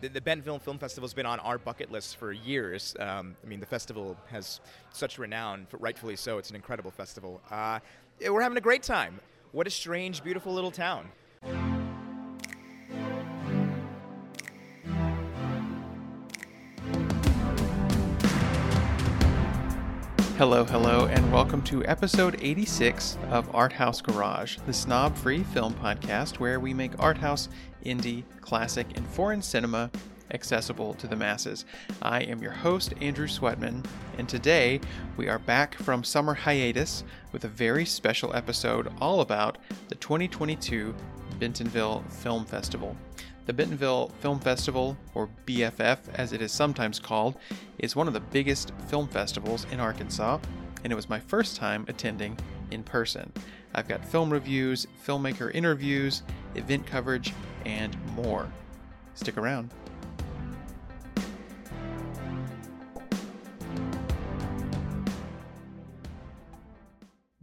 The, the Film Festival has been on our bucket list for years. Um, I mean, the festival has such renown, rightfully so. It's an incredible festival. Uh, we're having a great time. What a strange, beautiful little town. Hello, hello, and welcome to episode 86 of Art House Garage, the snob free film podcast where we make art house, indie, classic, and foreign cinema accessible to the masses. I am your host, Andrew Sweatman, and today we are back from summer hiatus with a very special episode all about the 2022 Bentonville Film Festival. The Bentonville Film Festival, or BFF as it is sometimes called, is one of the biggest film festivals in Arkansas, and it was my first time attending in person. I've got film reviews, filmmaker interviews, event coverage, and more. Stick around.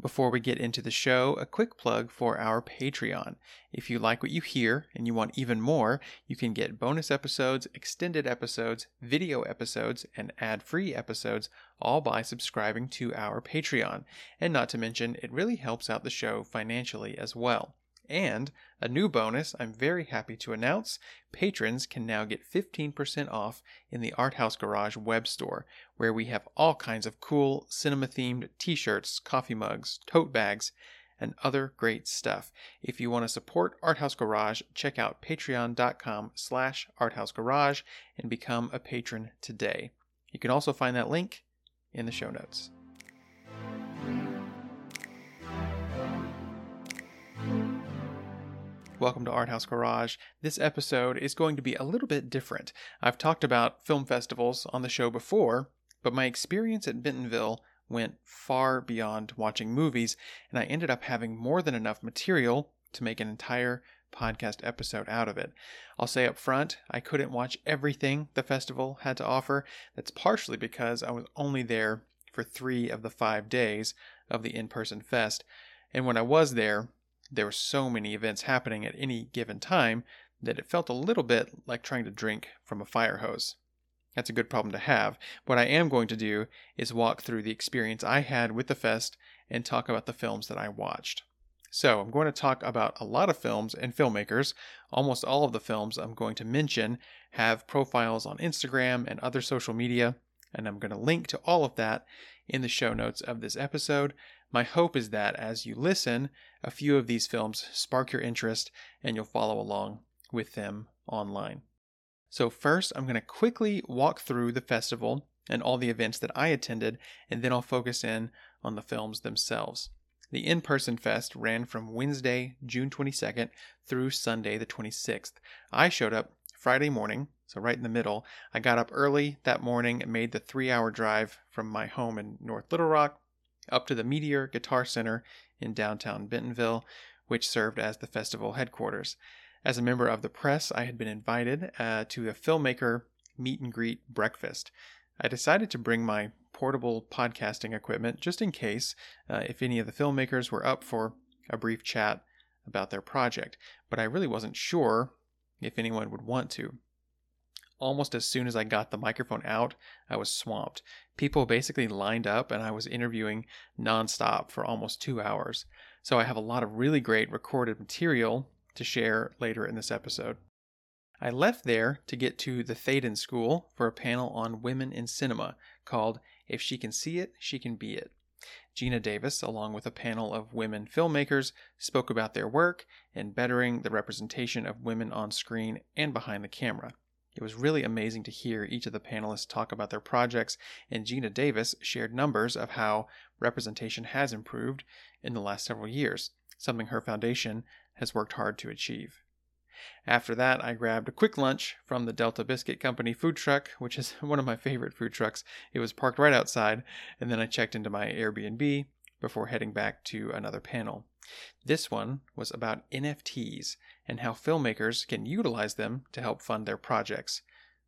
Before we get into the show, a quick plug for our Patreon. If you like what you hear and you want even more, you can get bonus episodes, extended episodes, video episodes, and ad free episodes all by subscribing to our Patreon. And not to mention, it really helps out the show financially as well. And a new bonus I'm very happy to announce patrons can now get 15% off in the Art House Garage web store, where we have all kinds of cool cinema themed t shirts, coffee mugs, tote bags, and other great stuff. If you want to support Arthouse Garage, check out patreon.com slash arthousegarage and become a patron today. You can also find that link in the show notes. Welcome to Art House Garage. This episode is going to be a little bit different. I've talked about film festivals on the show before, but my experience at Bentonville went far beyond watching movies, and I ended up having more than enough material to make an entire podcast episode out of it. I'll say up front, I couldn't watch everything the festival had to offer. That's partially because I was only there for three of the five days of the in person fest. And when I was there, there were so many events happening at any given time that it felt a little bit like trying to drink from a fire hose. That's a good problem to have. What I am going to do is walk through the experience I had with the fest and talk about the films that I watched. So, I'm going to talk about a lot of films and filmmakers. Almost all of the films I'm going to mention have profiles on Instagram and other social media, and I'm going to link to all of that in the show notes of this episode. My hope is that as you listen, a few of these films spark your interest and you'll follow along with them online. So, first, I'm going to quickly walk through the festival and all the events that I attended, and then I'll focus in on the films themselves. The in person fest ran from Wednesday, June 22nd through Sunday, the 26th. I showed up Friday morning, so right in the middle. I got up early that morning and made the three hour drive from my home in North Little Rock up to the Meteor Guitar Center in downtown Bentonville, which served as the festival headquarters. As a member of the press, I had been invited uh, to a filmmaker meet and greet breakfast. I decided to bring my portable podcasting equipment just in case uh, if any of the filmmakers were up for a brief chat about their project, but I really wasn't sure if anyone would want to almost as soon as I got the microphone out, I was swamped. People basically lined up, and I was interviewing nonstop for almost two hours. So I have a lot of really great recorded material to share later in this episode. I left there to get to the Thaden School for a panel on women in cinema called If She Can See It, She Can Be It. Geena Davis, along with a panel of women filmmakers, spoke about their work in bettering the representation of women on screen and behind the camera. It was really amazing to hear each of the panelists talk about their projects, and Geena Davis shared numbers of how representation has improved in the last several years, something her foundation has worked hard to achieve. After that, I grabbed a quick lunch from the Delta Biscuit Company food truck, which is one of my favorite food trucks. It was parked right outside, and then I checked into my Airbnb before heading back to another panel. This one was about NFTs and how filmmakers can utilize them to help fund their projects.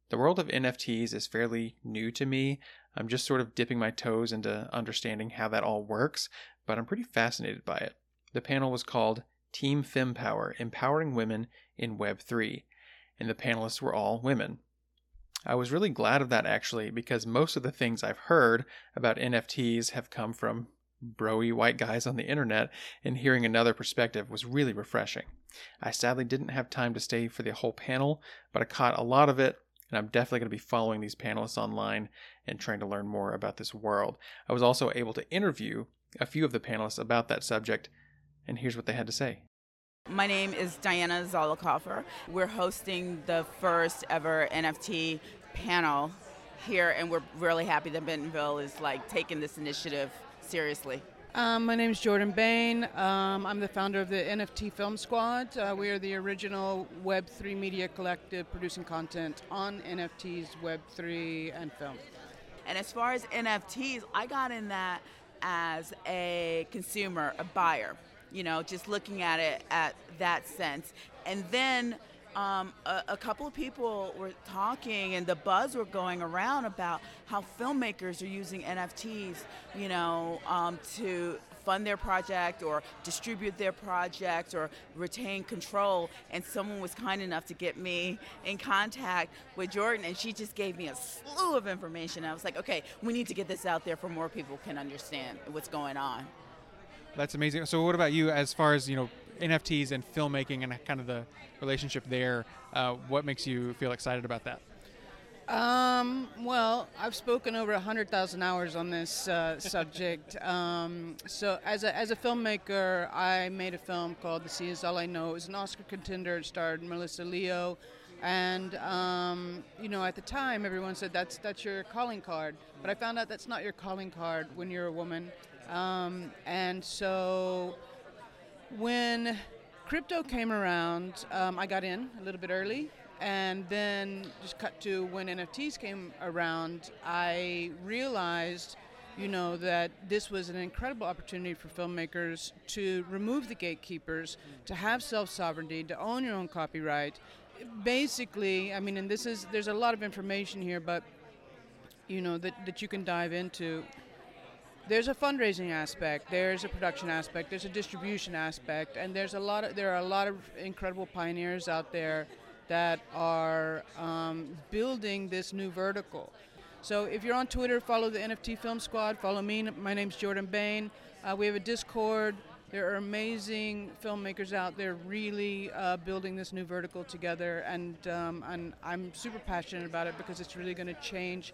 The world of NFTs is fairly new to me. I'm just sort of dipping my toes into understanding how that all works, but I'm pretty fascinated by it. The panel was called Team FemPower Empowering Women in Web3. and the panelists were all women. I was really glad of that actually, because most of the things I've heard about NFTs have come from broy white guys on the internet, and hearing another perspective was really refreshing. I sadly didn't have time to stay for the whole panel, but I caught a lot of it, and I'm definitely going to be following these panelists online and trying to learn more about this world. I was also able to interview a few of the panelists about that subject, and here's what they had to say. My name is Diana Zollicoffer. We're hosting the first ever NFT panel here, and we're really happy that Bentonville is like taking this initiative seriously. Um, my name is Jordan Bayne. Um, I'm the founder of the NFT Film Squad. Uh, we are the original Web3 media collective producing content on NFTs, Web3, and film. And as far as NFTs, I got in that as a consumer, a buyer, you know, just looking at it at that sense. And then um, a, a, couple of people were talking and the buzz were going around about how filmmakers are using NFTs, you know, um, to fund their project or distribute their project or retain control. And someone was kind enough to get me in contact with Jordan, and she just gave me a slew of information. I was like, okay, we need to get this out there for more people can understand what's going on. That's amazing. So, what about you as far as you know NFTs and filmmaking and kind of the relationship there. Uh, what makes you feel excited about that? Um, well, I've spoken over 100,000 hours on this uh, subject. Um, so, as a, as a filmmaker, I made a film called The Sea Is All I Know. It was an Oscar contender. It starred Melissa Leo. And, um, you know, at the time, everyone said that's, that's your calling card. But I found out that's not your calling card when you're a woman. Um, and so when crypto came around, um, I got in a little bit early. And then just cut to when NFTs came around, I realized, you know, that this was an incredible opportunity for filmmakers to remove the gatekeepers, to have self sovereignty, to own your own copyright. Basically, I mean, and this is, there's a lot of information here, but, you know, that, that you can dive into there's a fundraising aspect, there's a production aspect, there's a distribution aspect, and there's a lot of there are a lot of incredible pioneers out there that are um, building this new vertical. So if you're on Twitter, follow the NFT Film Squad. Follow me. My name's Jordan Bayne. Uh, we have a Discord. There are amazing filmmakers out there really uh, building this new vertical together, and um, and I'm super passionate about it because it's really going to change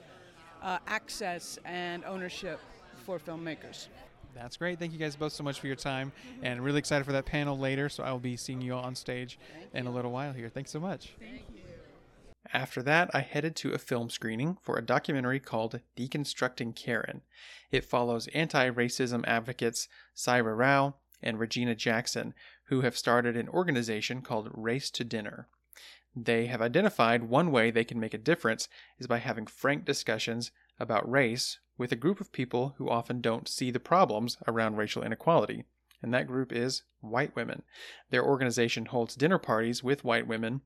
uh, access and ownership for filmmakers. That's great. Thank you guys both so much for your time, and really excited for that panel later. So I will be seeing you all on stage in a little while here. Thanks so much. Thank you. After that, I headed to a film screening for a documentary called Deconstructing Karen. It follows anti racism advocates Saira Rao and Regina Jackson, who have started an organization called Race to Dinner. They have identified one way they can make a difference is by having frank discussions about race with a group of people who often don't see the problems around racial inequality, and that group is white women. Their organization holds dinner parties with white women,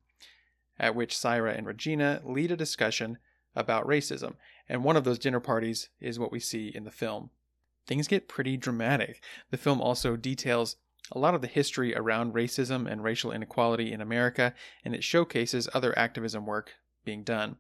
at which Saira and Regina lead a discussion about racism, and one of those dinner parties is what we see in the film. Things get pretty dramatic. The film also details a lot of the history around racism and racial inequality in America, and it showcases other activism work being done.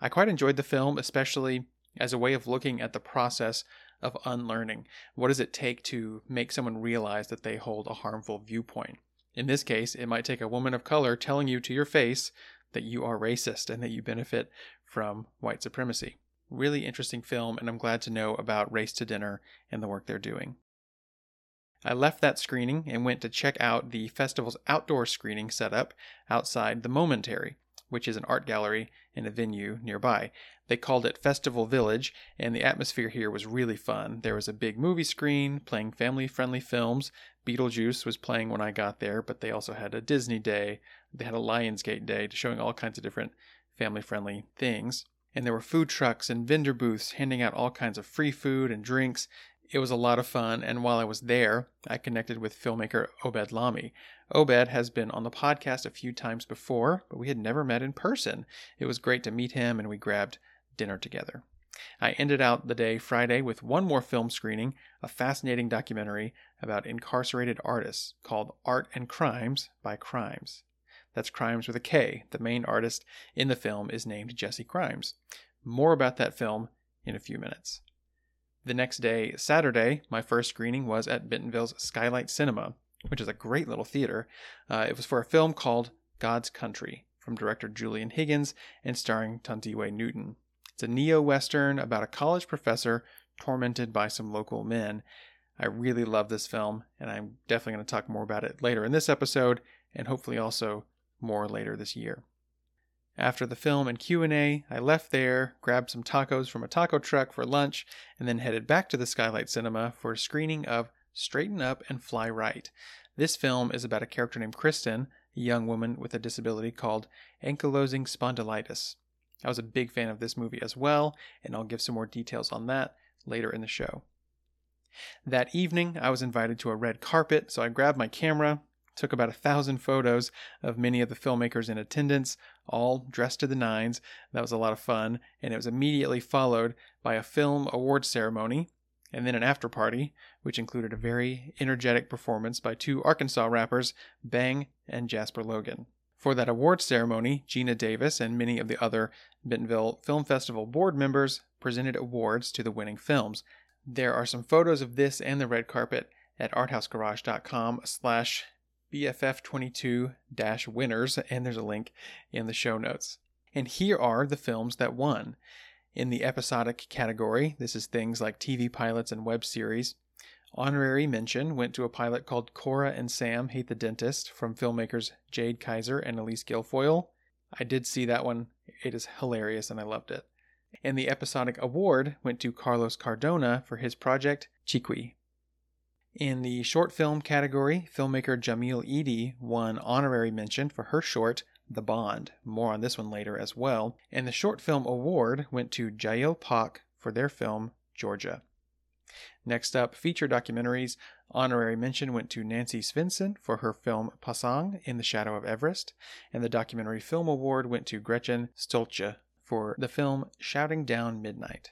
I quite enjoyed the film, especially as a way of looking at the process of unlearning. What does it take to make someone realize that they hold a harmful viewpoint? In this case, it might take a woman of color telling you to your face that you are racist and that you benefit from white supremacy. Really interesting film, and I'm glad to know about Race to Dinner and the work they're doing. I left that screening and went to check out the festival's outdoor screening setup outside the Momentary, which is an art gallery in a venue nearby. They called it Festival Village, and the atmosphere here was really fun. There was a big movie screen playing family friendly films. Beetlejuice was playing when I got there, but they also had a Disney day. They had a Lionsgate day showing all kinds of different family friendly things. And there were food trucks and vendor booths handing out all kinds of free food and drinks. It was a lot of fun, and while I was there, I connected with filmmaker Obed Lamy. Obed has been on the podcast a few times before, but we had never met in person. It was great to meet him, and we grabbed dinner together. I ended out the day Friday with one more film screening, a fascinating documentary about incarcerated artists called Art and Krimes by Krimes. That's Krimes with a K. The main artist in the film is named Jesse Krimes. More about that film in a few minutes. The next day, Saturday, my first screening was at Bentonville's Skylight Cinema, which is a great little theater. Uh, it was for a film called God's Country from director Julian Higgins and starring Thandiwe Newton. It's a neo Western about a college professor tormented by some local men. I really love this film, and I'm definitely going to talk more about it later in this episode, and hopefully also more later this year. After the film and Q&A, I left there, grabbed some tacos from a taco truck for lunch, and then headed back to the Skylight Cinema for a screening of Straighten Up and Fly Right. This film is about a character named Kristen, a young woman with a disability called ankylosing spondylitis. I was a big fan of this movie as well, and I'll give some more details on that later in the show. That evening, I was invited to a red carpet, so I grabbed my camera, took about a thousand photos of many of the filmmakers in attendance, all dressed to the nines. That was a lot of fun, and it was immediately followed by a film awards ceremony and then an after party, which included a very energetic performance by two Arkansas rappers, Bang and Jasper Logan. For that awards ceremony, Geena Davis and many of the other Bentonville Film Festival board members presented awards to the winning films. There are some photos of this and the red carpet at arthousegarage.com slash BFF22-winners, and there's a link in the show notes. And here are the films that won. In the episodic category, this is things like TV pilots and web series. Honorary mention went to a pilot called Cora and Sam Hate the Dentist from filmmakers Jade Kaiser and Elise Guilfoyle. I did see that one. It is hilarious and I loved it. And the episodic award went to Carlos Cardona for his project Chiqui. In the short film category, filmmaker Jamil Eady won honorary mention for her short the Bond. More on this one later as well. And the short film award went to Jael Pak for their film Georgia. Next up, feature documentaries. Honorary mention went to Nancy Svendsen for her film Pasang in the Shadow of Everest, and the documentary film award went to Gretchen Stolze for the film Shouting Down Midnight.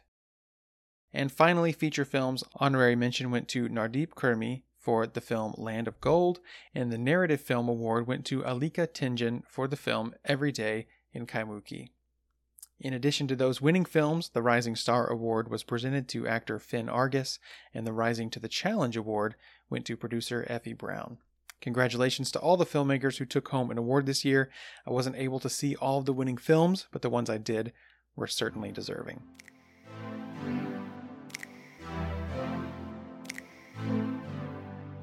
And finally, feature films. Honorary mention went to Nardeep Khurmi for the film Land of Gold, and the Narrative Film Award went to Alika Tengan for the film Every Day in Kaimuki. In addition to those winning films, the Rising Star Award was presented to actor Finn Argus, and the Rising to the Challenge Award went to producer Effie Brown. Congratulations to all the filmmakers who took home an award this year. I wasn't able to see all of the winning films, but the ones I did were certainly deserving.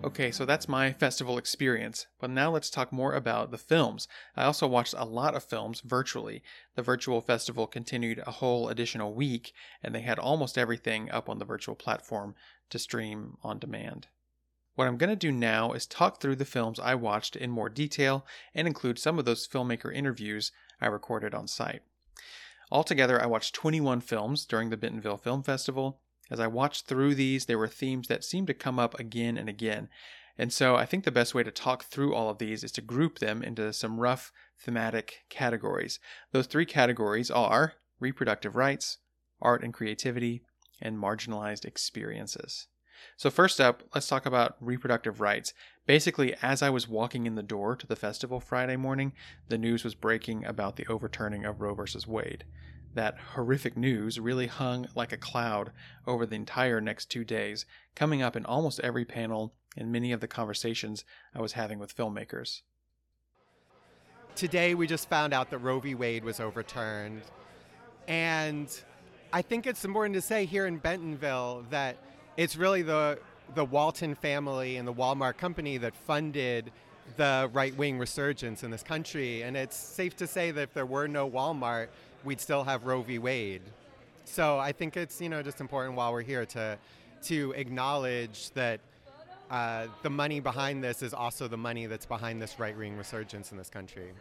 Okay, so that's my festival experience, but now let's talk more about the films. I also watched a lot of films virtually. The virtual festival continued a whole additional week, and they had almost everything up on the virtual platform to stream on demand. What I'm going to do now is talk through the films I watched in more detail and include some of those filmmaker interviews I recorded on site. Altogether, I watched 21 films during the Bentonville Film Festival, as I watched through these, there were themes that seemed to come up again and again. And so I think the best way to talk through all of these is to group them into some rough thematic categories. Those three categories are reproductive rights, art and creativity, and marginalized experiences. So, first up, let's talk about reproductive rights. Basically, as I was walking in the door to the festival Friday morning, the news was breaking about the overturning of Roe v. Wade that horrific news really hung like a cloud over the entire next two days, coming up in almost every panel and many of the conversations I was having with filmmakers. Today, we just found out that Roe v. Wade was overturned. And I think it's important to say here in Bentonville that it's really the, the Walton family and the Walmart company that funded the right wing resurgence in this country. And it's safe to say that if there were no Walmart, we'd still have Roe v. Wade. So I think it's you know just important while we're here to to acknowledge that uh, the money behind this is also the money that's behind this right wing resurgence in this country.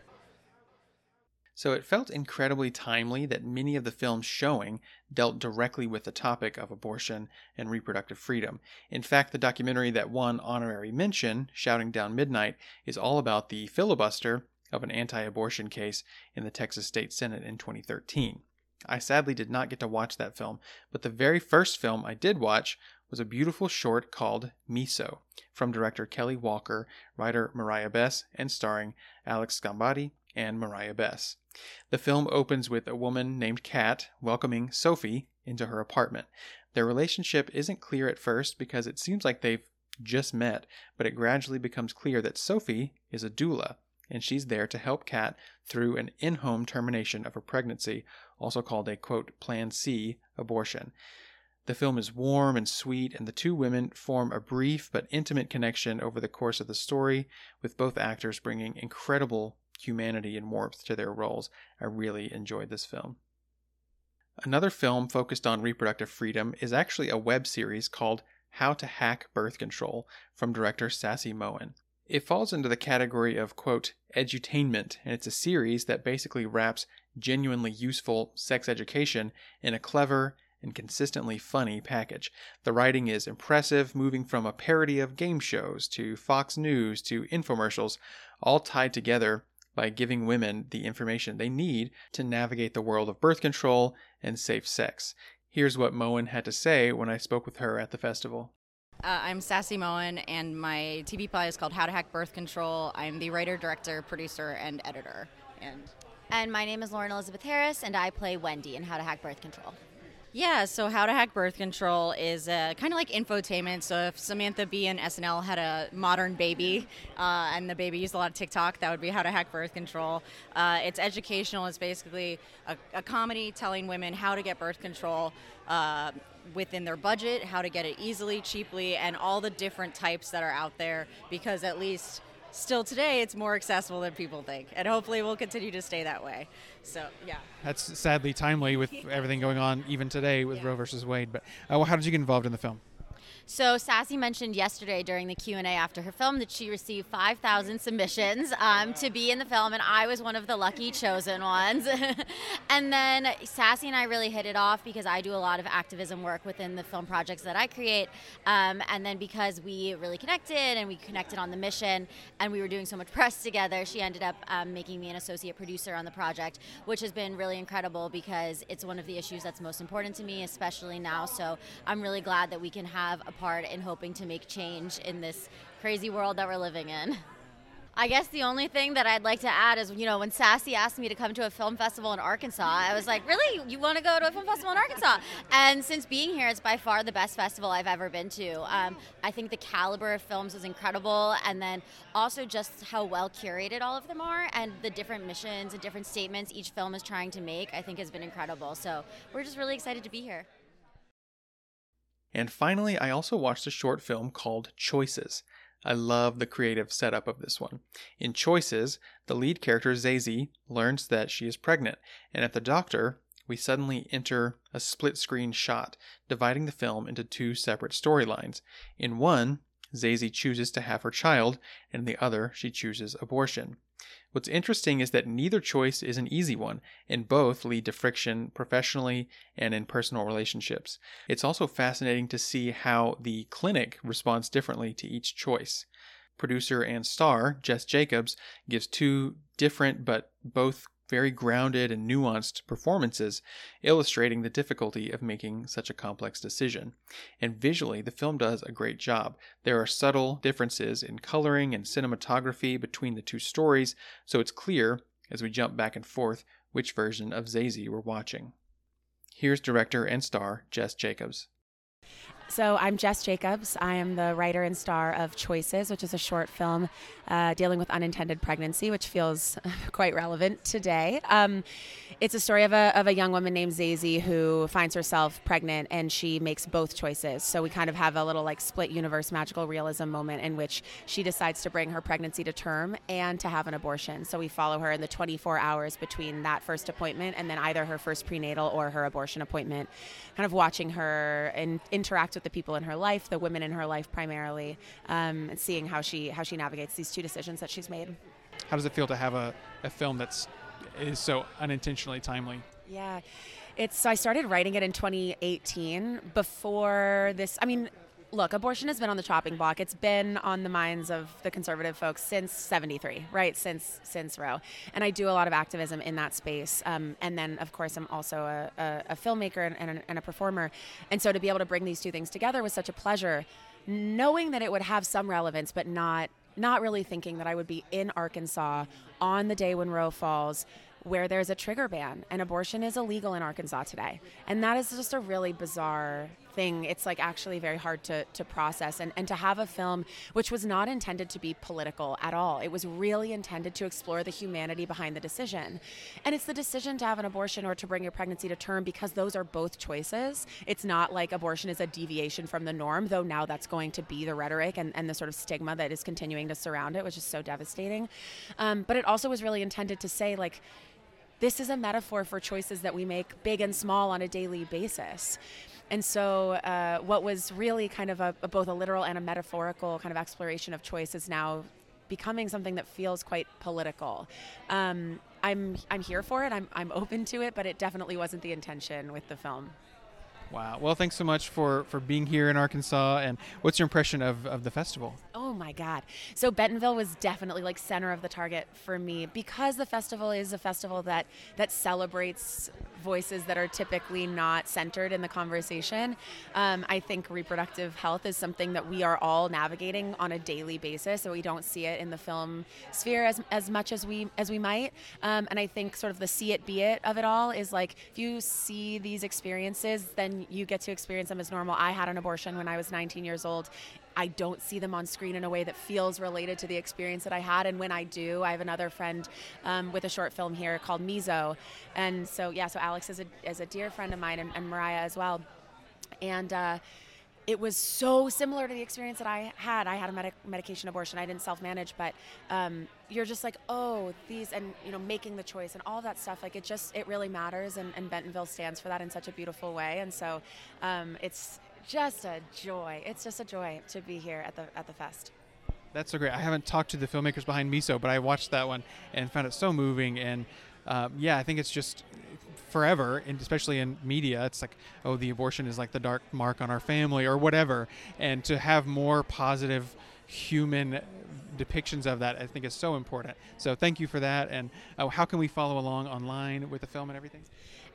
So it felt incredibly timely that many of the films showing dealt directly with the topic of abortion and reproductive freedom. In fact, the documentary that won honorary mention, Shouting Down Midnight, is all about the filibuster of an anti abortion case in the Texas State Senate in 2013. I sadly did not get to watch that film, but the very first film I did watch was a beautiful short called Miso from director Kelly Walker, writer Mariah Bess, and starring Alex Gambati and Mariah Bess. The film opens with a woman named Kat welcoming Sophie into her apartment. Their relationship isn't clear at first because it seems like they've just met, but it gradually becomes clear that Sophie is a doula, and she's there to help Kat through an in home termination of her pregnancy, also called a quote, Plan C abortion. The film is warm and sweet, and the two women form a brief but intimate connection over the course of the story, with both actors bringing incredible humanity and warmth to their roles. I really enjoyed this film. Another film focused on reproductive freedom is actually a web series called How to Hack Birth Control from director Sassy Mohen. It falls into the category of, quote, edutainment, and it's a series that basically wraps genuinely useful sex education in a clever and consistently funny package. The writing is impressive, moving from a parody of game shows to Fox News to infomercials, all tied together by giving women the information they need to navigate the world of birth control and safe sex. Here's what Mohen had to say when I spoke with her at the festival. Uh, I'm Sassy Mohen, and my TV play is called How to Hack Birth Control. I'm the writer, director, producer, and editor. And And my name is Lauren Elizabeth Harris, and I play Wendy in How to Hack Birth Control. yeah, so How to Hack Birth Control is uh, kind of like infotainment. So if Samantha Bee and SNL had a modern baby, uh, and the baby used a lot of TikTok, that would be How to Hack Birth Control. Uh, it's educational. It's basically a, a comedy telling women how to get birth control. Within their budget, how to get it easily, cheaply, and all the different types that are out there because at least still today it's more accessible than people think. And hopefully we'll continue to stay that way. So, yeah. That's sadly timely with everything going on even today with Roe versus Wade. But uh, how did you get involved in the film? So Sassy mentioned yesterday during the Q and A after her film that she received 5,000 submissions um, to be in the film, and I was one of the lucky chosen ones. and then Sassy and I really hit it off because I do a lot of activism work within the film projects that I create, um, and then because we really connected and we connected on the mission, and we were doing so much press together, she ended up um, making me an associate producer on the project, which has been really incredible because it's one of the issues that's most important to me, especially now. So I'm really glad that we can have a part in hoping to make change in this crazy world that we're living in. I guess the only thing that I'd like to add is, you know, when Sassy asked me to come to a film festival in Arkansas, I was like, really? You want to go to a film festival in Arkansas? And since being here, it's by far the best festival I've ever been to. Um, I think the caliber of films is incredible, and then also just how well curated all of them are, and the different missions and different statements each film is trying to make, I think has been incredible. So we're just really excited to be here. And finally, I also watched a short film called Choices. I love the creative setup of this one. In Choices, the lead character, Zazie, learns that she is pregnant, and at the doctor, we suddenly enter a split screen shot, dividing the film into two separate storylines. In one, Zazie chooses to have her child, and in the other, she chooses abortion. What's interesting is that neither choice is an easy one, and both lead to friction professionally and in personal relationships. It's also fascinating to see how the clinic responds differently to each choice. Producer and star Jess Jacobs gives two different but both very grounded and nuanced performances, illustrating the difficulty of making such a complex decision. And visually, the film does a great job. There are subtle differences in coloring and cinematography between the two stories, so it's clear, as we jump back and forth, which version of Zazie we're watching. Here's director and star Jess Jacobs. So, I'm Jess Jacobs. I am the writer and star of Choices, which is a short film uh, dealing with unintended pregnancy, which feels quite relevant today. Um, it's a story of a, of a young woman named Zazie who finds herself pregnant and she makes both choices. So, we kind of have a little like split universe magical realism moment in which she decides to bring her pregnancy to term and to have an abortion. So, we follow her in the 24 hours between that first appointment and then either her first prenatal or her abortion appointment, kind of watching her and interact with the people in her life, the women in her life primarily, um, and seeing how she how she navigates these two decisions that she's made. How does it feel to have a, a film that's is so unintentionally timely? Yeah, it's so I started writing it in 2018 before this. I mean, look, abortion has been on the chopping block. It's been on the minds of the conservative folks since '73, right? Since since Roe, and I do a lot of activism in that space. Um, and then, of course, I'm also a, a, a filmmaker and, and, a, and a performer, and so to be able to bring these two things together was such a pleasure, knowing that it would have some relevance, but not not really thinking that I would be in Arkansas on the day when Roe falls where there's a trigger ban and abortion is illegal in Arkansas today. And that is just a really bizarre thing. It's like actually very hard to, to process and, and to have a film which was not intended to be political at all. It was really intended to explore the humanity behind the decision. And it's the decision to have an abortion or to bring your pregnancy to term because those are both choices. It's not like abortion is a deviation from the norm, though now that's going to be the rhetoric and, and the sort of stigma that is continuing to surround it, which is so devastating. Um, but it also was really intended to say, like, this is a metaphor for choices that we make big and small on a daily basis. And so, uh, what was really kind of a, a, both a literal and a metaphorical kind of exploration of choice is now becoming something that feels quite political. Um, I'm I'm here for it. I'm I'm open to it, but it definitely wasn't the intention with the film. Wow. Well, thanks so much for, for being here in Arkansas. And what's your impression of, of the festival? Oh my God. So Bentonville was definitely like center of the target for me because the festival is a festival that that celebrates voices that are typically not centered in the conversation. Um, I think reproductive health is something that we are all navigating on a daily basis, so we don't see it in the film sphere as, as much as we as we might. Um, and I think sort of the see it be it of it all is like if you see these experiences, then you get to experience them as normal. I had an abortion when I was 19 years old. I don't see them on screen in a way that feels related to the experience that I had. And when I do, I have another friend um, with a short film here called Mizo. And so, yeah, so Alex is a, is a dear friend of mine and, and Mariah as well. And, uh, it was so similar to the experience that I had. I had a medic- medication abortion. I didn't self-manage, but um, you're just like, oh, these, and you know, making the choice and all that stuff. Like it just, it really matters, and, and Bentonville stands for that in such a beautiful way. And so, um, it's just a joy. It's just a joy to be here at the at the fest. That's so great. I haven't talked to the filmmakers behind Miso, but I watched that one and found it so moving. And um, yeah, I think it's just forever, and especially in media, it's like, oh, the abortion is like the dark mark on our family or whatever. And to have more positive human depictions of that, I think is so important. So thank you for that. And uh, how can we follow along online with the film and everything?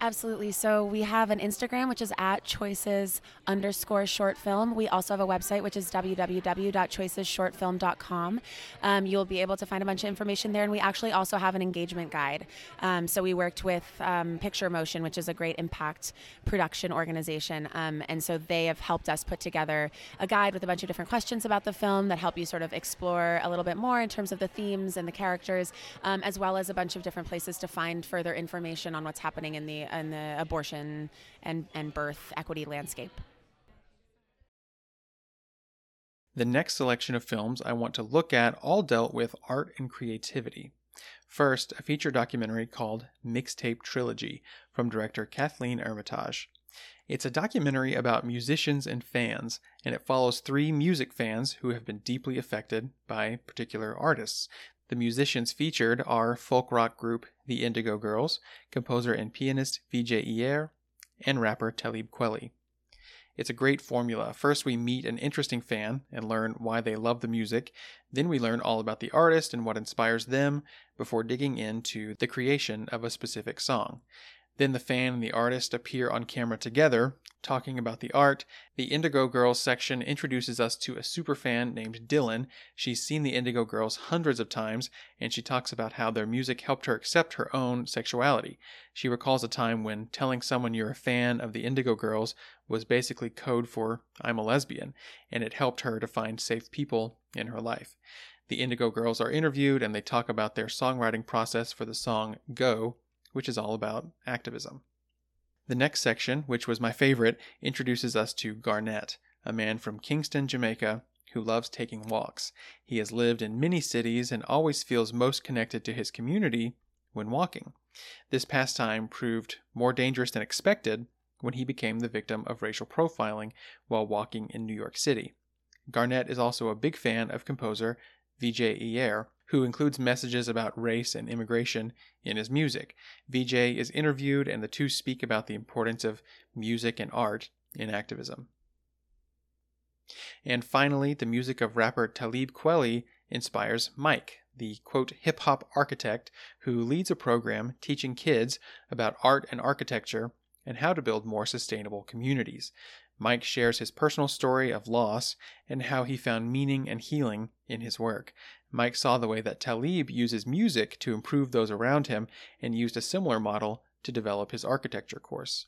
Absolutely. So we have an Instagram, which is at choices underscore short film. We also have a website, which is www.choicesshortfilm.com. Um, you'll be able to find a bunch of information there. And we actually also have an engagement guide. Um, so we worked with um, Picture Motion, which is a great impact production organization. Um, and so they have helped us put together a guide with a bunch of different questions about the film that help you sort of explore a little bit more in terms of the themes and the characters, um, as well as a bunch of different places to find further information on what's happening in the in the uh, abortion and, and birth equity landscape. The next selection of films I want to look at all dealt with art and creativity. First, a feature documentary called Mixtape Trilogy from director Kathleen Ermitage. It's a documentary about musicians and fans, and it follows three music fans who have been deeply affected by particular artists. The musicians featured are folk rock group The Indigo Girls, composer and pianist Vijay Iyer, and rapper Talib Kweli. It's a great formula. First, we meet an interesting fan and learn why they love the music. Then, we learn all about the artist and what inspires them before digging into the creation of a specific song. Then the fan and the artist appear on camera together, talking about the art. The Indigo Girls section introduces us to a superfan named Dylan. She's seen the Indigo Girls hundreds of times, and she talks about how their music helped her accept her own sexuality. She recalls a time when telling someone you're a fan of the Indigo Girls was basically code for I'm a lesbian, and it helped her to find safe people in her life. The Indigo Girls are interviewed and they talk about their songwriting process for the song Go, which is all about activism. The next section, which was my favorite, introduces us to Garnett, a man from Kingston, Jamaica, who loves taking walks. He has lived in many cities and always feels most connected to his community when walking. This pastime proved more dangerous than expected when he became the victim of racial profiling while walking in New York City. Garnett is also a big fan of composer Vijay Iyer, who includes messages about race and immigration in his music. Vijay is interviewed, and the two speak about the importance of music and art in activism. And finally, the music of rapper Talib Kweli inspires Mike, the quote hip hop architect who leads a program teaching kids about art and architecture and how to build more sustainable communities. Mike shares his personal story of loss and how he found meaning and healing in his work. Mike saw the way that Talib uses music to improve those around him and used a similar model to develop his architecture course.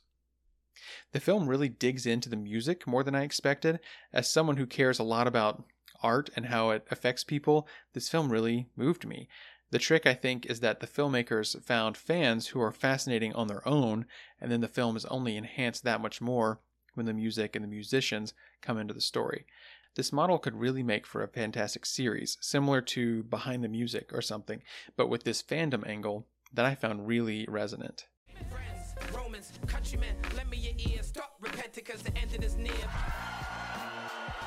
The film really digs into the music more than I expected. As someone who cares a lot about art and how it affects people, this film really moved me. The trick, I think, is that the filmmakers found fans who are fascinating on their own, and then the film is only enhanced that much more when the music and the musicians come into the story. This model could really make for a fantastic series, similar to Behind the Music or something, but with this fandom angle that I found really resonant. Romans,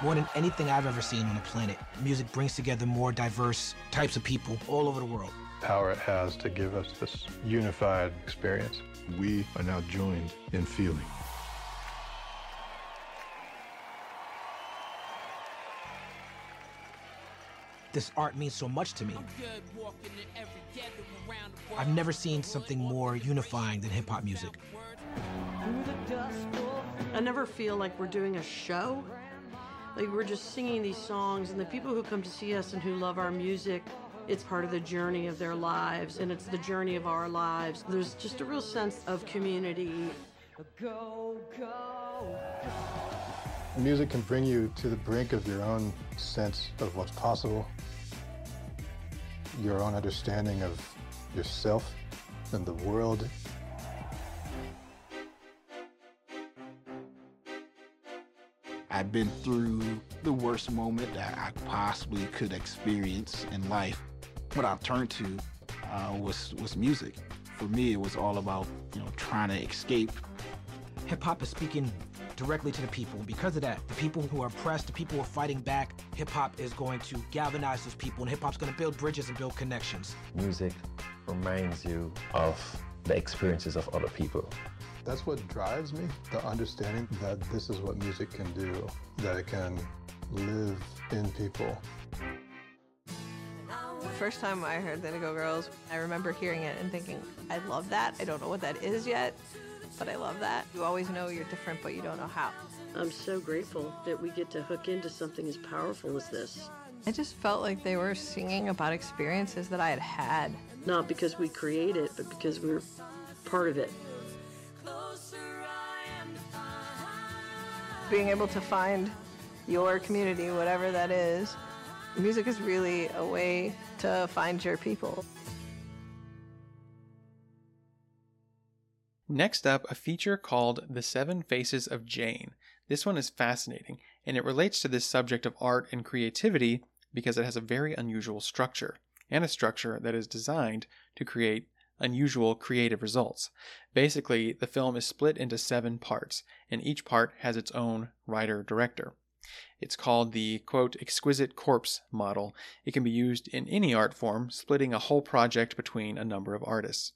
more than anything I've ever seen on the planet, music brings together more diverse types of people all over the world. Power it has to give us this unified experience. We are now joined in feeling. This art means so much to me. I've never seen something more unifying than hip hop music. I never feel like we're doing a show. Like we're just singing these songs, and the people who come to see us and who love our music, it's part of the journey of their lives, and it's the journey of our lives. There's just a real sense of community. Go, go. Music can bring you to the brink of your own sense of what's possible, your own understanding of yourself and the world I've been through the worst moment that I possibly could experience in life. What I turned to uh, was was music. For me, it was all about you know trying to escape. Hip hop is speaking directly to the people. Because of that, the people who are oppressed, the people who are fighting back, hip hop is going to galvanize those people, and hip hop's going to build bridges and build connections. Music reminds you of the experiences of other people that's what drives me the understanding that this is what music can do, that it can live in people. The first time I heard the Indigo Girls, I remember hearing it and thinking, I love that. I don't know what that is yet, but I love that. You always know you're different, but you don't know how. I'm so grateful that we get to hook into something as powerful as this. I just felt like they were singing about experiences that I had had. Not because we create it, but because we're part of it. being able to find your community, whatever that is. Music is really a way to find your people. Next up, a feature called The Seven Faces of Jane. This one is fascinating, and it relates to this subject of art and creativity because it has a very unusual structure, and a structure that is designed to create unusual creative results. Basically, the film is split into seven parts, and each part has its own writer director. It's called the quote exquisite corpse model. It can be used in any art form, splitting a whole project between a number of artists.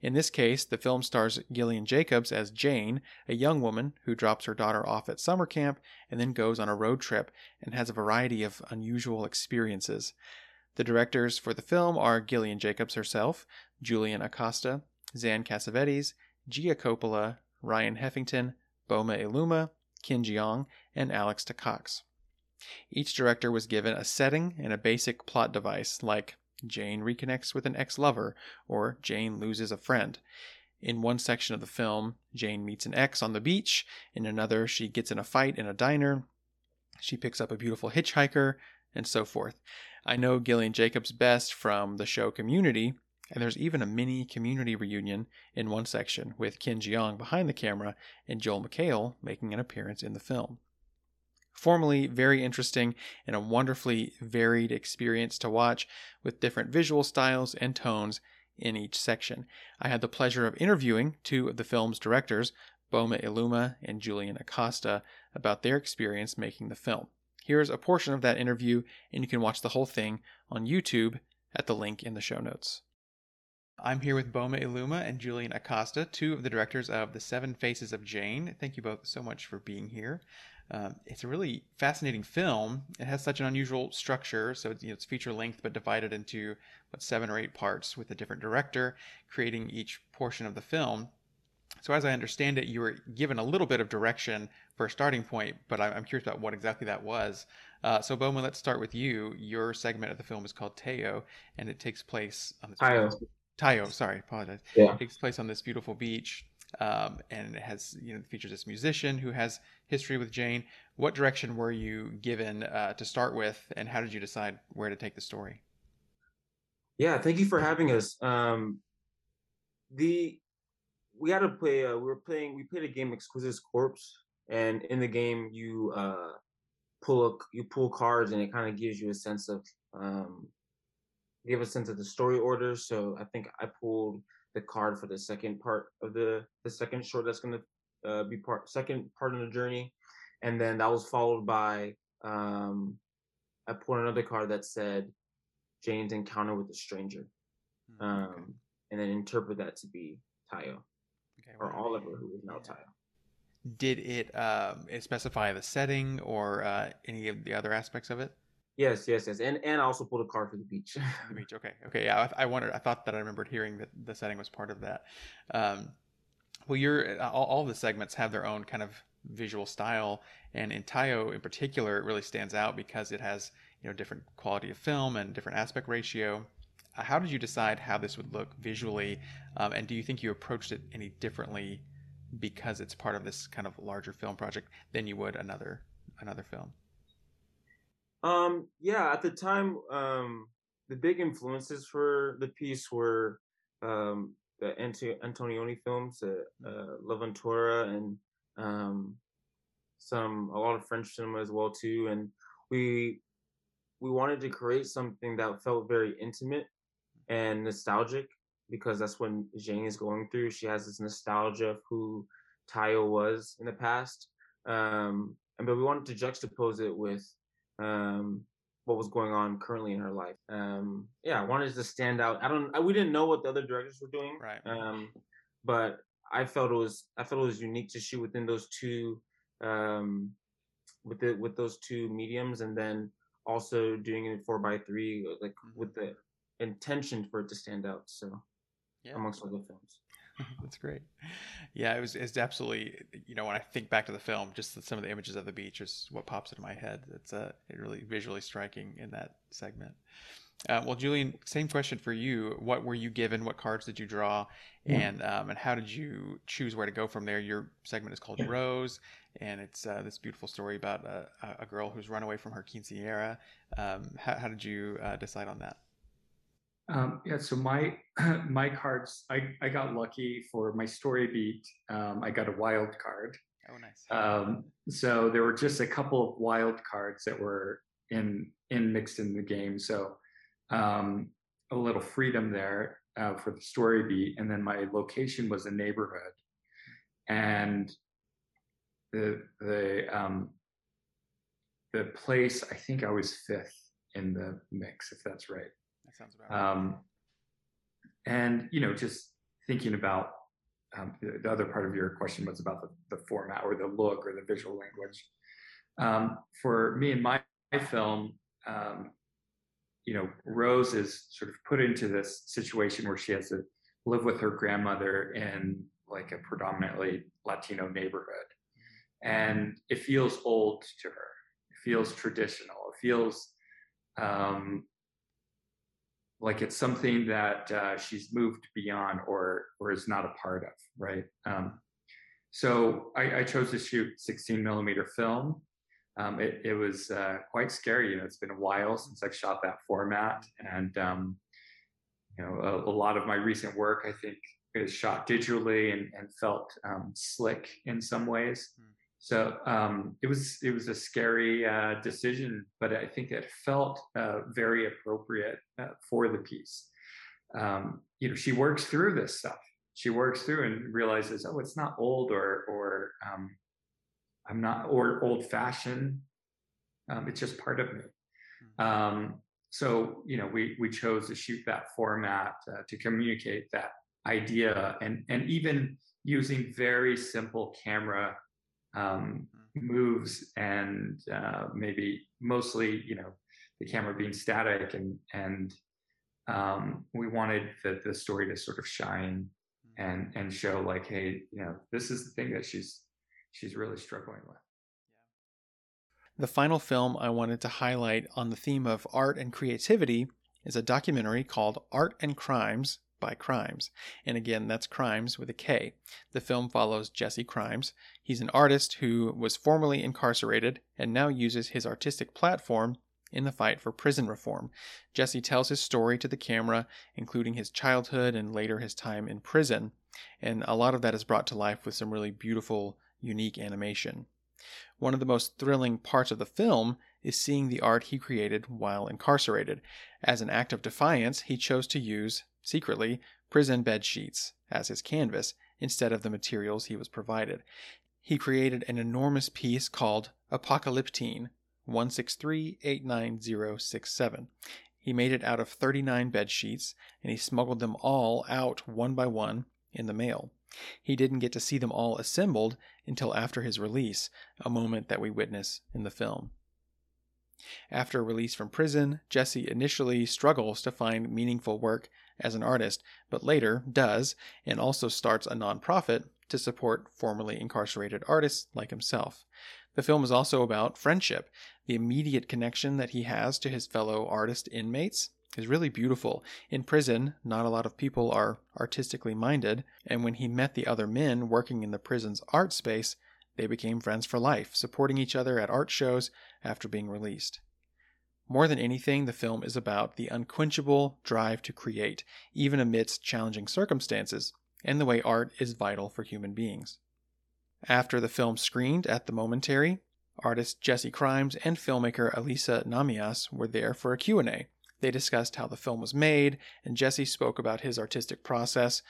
In this case, the film stars Gillian Jacobs as Jane, a young woman who drops her daughter off at summer camp and then goes on a road trip and has a variety of unusual experiences. The directors for the film are Gillian Jacobs herself, Julian Acosta, Xan Cassavetes, Gia Coppola, Ryan Heffington, Boma Iluma, Ken Jeong, and Alex Takacs. Each director was given a setting and a basic plot device, like Jane reconnects with an ex lover or Jane loses a friend. In one section of the film, Jane meets an ex on the beach. In another, she gets in a fight in a diner. She picks up a beautiful hitchhiker, and so forth. I know Gillian Jacobs best from the show Community, and there's even a mini community reunion in one section with Ken Jeong behind the camera and Joel McHale making an appearance in the film. Formally, very interesting and a wonderfully varied experience to watch with different visual styles and tones in each section. I had the pleasure of interviewing two of the film's directors, Boma Iluma and Julian Acosta, about their experience making the film. Here's a portion of that interview, and you can watch the whole thing on YouTube at the link in the show notes. I'm here with Boma Iluma and Julian Acosta, two of the directors of The Seven Faces of Jane. Thank you both so much for being here. Um, it's a really fascinating film. It has such an unusual structure, so it's, you know, it's feature length but divided into what seven or eight parts with a different director creating each portion of the film. So as I understand it, you were given a little bit of direction for a starting point, but I'm curious about what exactly that was. Uh, so Bowman, let's start with you. Your segment of the film is called Teo, and it takes place on this. Tayo. Tayo, sorry, apologize. Yeah. It takes place on this beautiful beach, um, and it has you know features this musician who has history with Jane. What direction were you given uh, to start with, and how did you decide where to take the story? Yeah, thank you for having us. Um, the we had to play. Uh, we were playing. We played a game, Exquisite Corpse, and in the game, you uh, pull a, you pull cards, and it kind of gives you a sense of um, give a sense of the story order. So I think I pulled the card for the second part of the the second short that's going to uh, be part second part of the journey, and then that was followed by um, I pulled another card that said Jane's encounter with a stranger, um, and then interpret that to be Tayo or Oliver, who is now Tayo. Did it um, it specify the setting or uh, any of the other aspects of it? Yes, yes, yes, and and I also pulled a card for the beach. the beach. Okay, okay. Yeah, I, I wondered. I thought that I remembered hearing that the setting was part of that. Um, well, your all, all the segments have their own kind of visual style, and in Tayo in particular, it really stands out because it has you know different quality of film and different aspect ratio. Uh, how did you decide how this would look visually, um, and do you think you approached it any differently because it's part of this kind of larger film project than you would another another film? Um, yeah, at the time, um, the big influences for the piece were um, the Ant- Antonioni films, uh, uh, L'Avventura, and um, some a lot of French cinema as well too. And we we wanted to create something that felt very intimate and nostalgic because that's what Jane is going through. She has this nostalgia of who Tayo was in the past. Um, and but we wanted to juxtapose it with um, what was going on currently in her life. Um, yeah, I wanted to stand out. I don't. I, we didn't know what the other directors were doing, right? Um, but I felt it was. I felt it was unique to shoot within those two, um, with the with those two mediums, and then also doing it four by three, like mm-hmm. with the intention for it to stand out. So, yeah. amongst other films. That's great. Yeah, it was. It's absolutely. You know, when I think back to the film, just some of the images of the beach is what pops into my head. It's uh, really visually striking in that segment. Uh, well, Julian, same question for you. What were you given? What cards did you draw? And um, and how did you choose where to go from there? Your segment is called Rose, and it's uh, this beautiful story about a, a, girl who's run away from her quinceañera. Um, how, how, did you uh, decide on that? Um, yeah, so my my cards, I, I got lucky for my story beat. Um, I got a wild card. Oh, nice. Um, so there were just a couple of wild cards that were in in mixed in the game. So um, a little freedom there uh, for the story beat, and then my location was a neighborhood, and the the um, the place I think I was fifth in the mix, if that's right. Sounds about right. Um, and you know, just thinking about um, the, the, other part of your question was about the, the format or the look or the visual language. Um, for me and my, my film, um, you know, Rose is sort of put into this situation where she has to live with her grandmother in like a predominantly Latino neighborhood. And it feels old to her. It feels traditional. It feels um, like it's something that uh, she's moved beyond or or is not a part of, right? Um, so I, I, chose to shoot 16 millimeter film. Um, it, it, was uh, quite scary. You know, it's been a while since I've shot that format, and um, you know, a, a, lot of my recent work I think is shot digitally and, and felt um, slick in some ways. So um, it was it was a scary uh, decision, but I think it felt uh, very appropriate uh, for the piece. Um, you know, she works through this stuff. She works through and realizes, oh, it's not old or or um, I'm not or old fashioned. Um, it's just part of me. Mm-hmm. Um, so you know we we chose to shoot that format uh, to communicate that idea and and even using very simple camera um, moves and uh, maybe mostly you know the camera being static and and um, we wanted the, the story to sort of shine and and show like hey you know this is the thing that she's she's really struggling with. The final film I wanted to highlight on the theme of art and creativity is a documentary called Art and Krimes by Krimes. And again, that's Krimes with a K. The film follows Jesse Krimes. He's an artist who was formerly incarcerated and now uses his artistic platform in the fight for prison reform. Jesse tells his story to the camera, including his childhood and later his time in prison. And a lot of that is brought to life with some really beautiful, unique animation. One of the most thrilling parts of the film is seeing the art he created while incarcerated. As an act of defiance, he chose to use, secretly, prison bed sheets as his canvas instead of the materials he was provided. He created an enormous piece called Apokaluptein 163-89067. He made it out of 39 bed sheets and he smuggled them all out one by one in the mail. He didn't get to see them all assembled until after his release, a moment that we witness in the film. After release from prison, Jesse initially struggles to find meaningful work as an artist, but later does, and also starts a nonprofit to support formerly incarcerated artists like himself. The film is also about friendship, the immediate connection that he has to his fellow artist inmates, is really beautiful. In prison, not a lot of people are artistically minded, and when he met the other men working in the prison's art space, they became friends for life, supporting each other at art shows after being released. More than anything, the film is about the unquenchable drive to create, even amidst challenging circumstances, and the way art is vital for human beings. After the film screened at the Momentary, artist Jesse Krimes and filmmaker Alysa Nahmias were there for a Q&A, they discussed how the film was made, and Jesse spoke about his artistic process.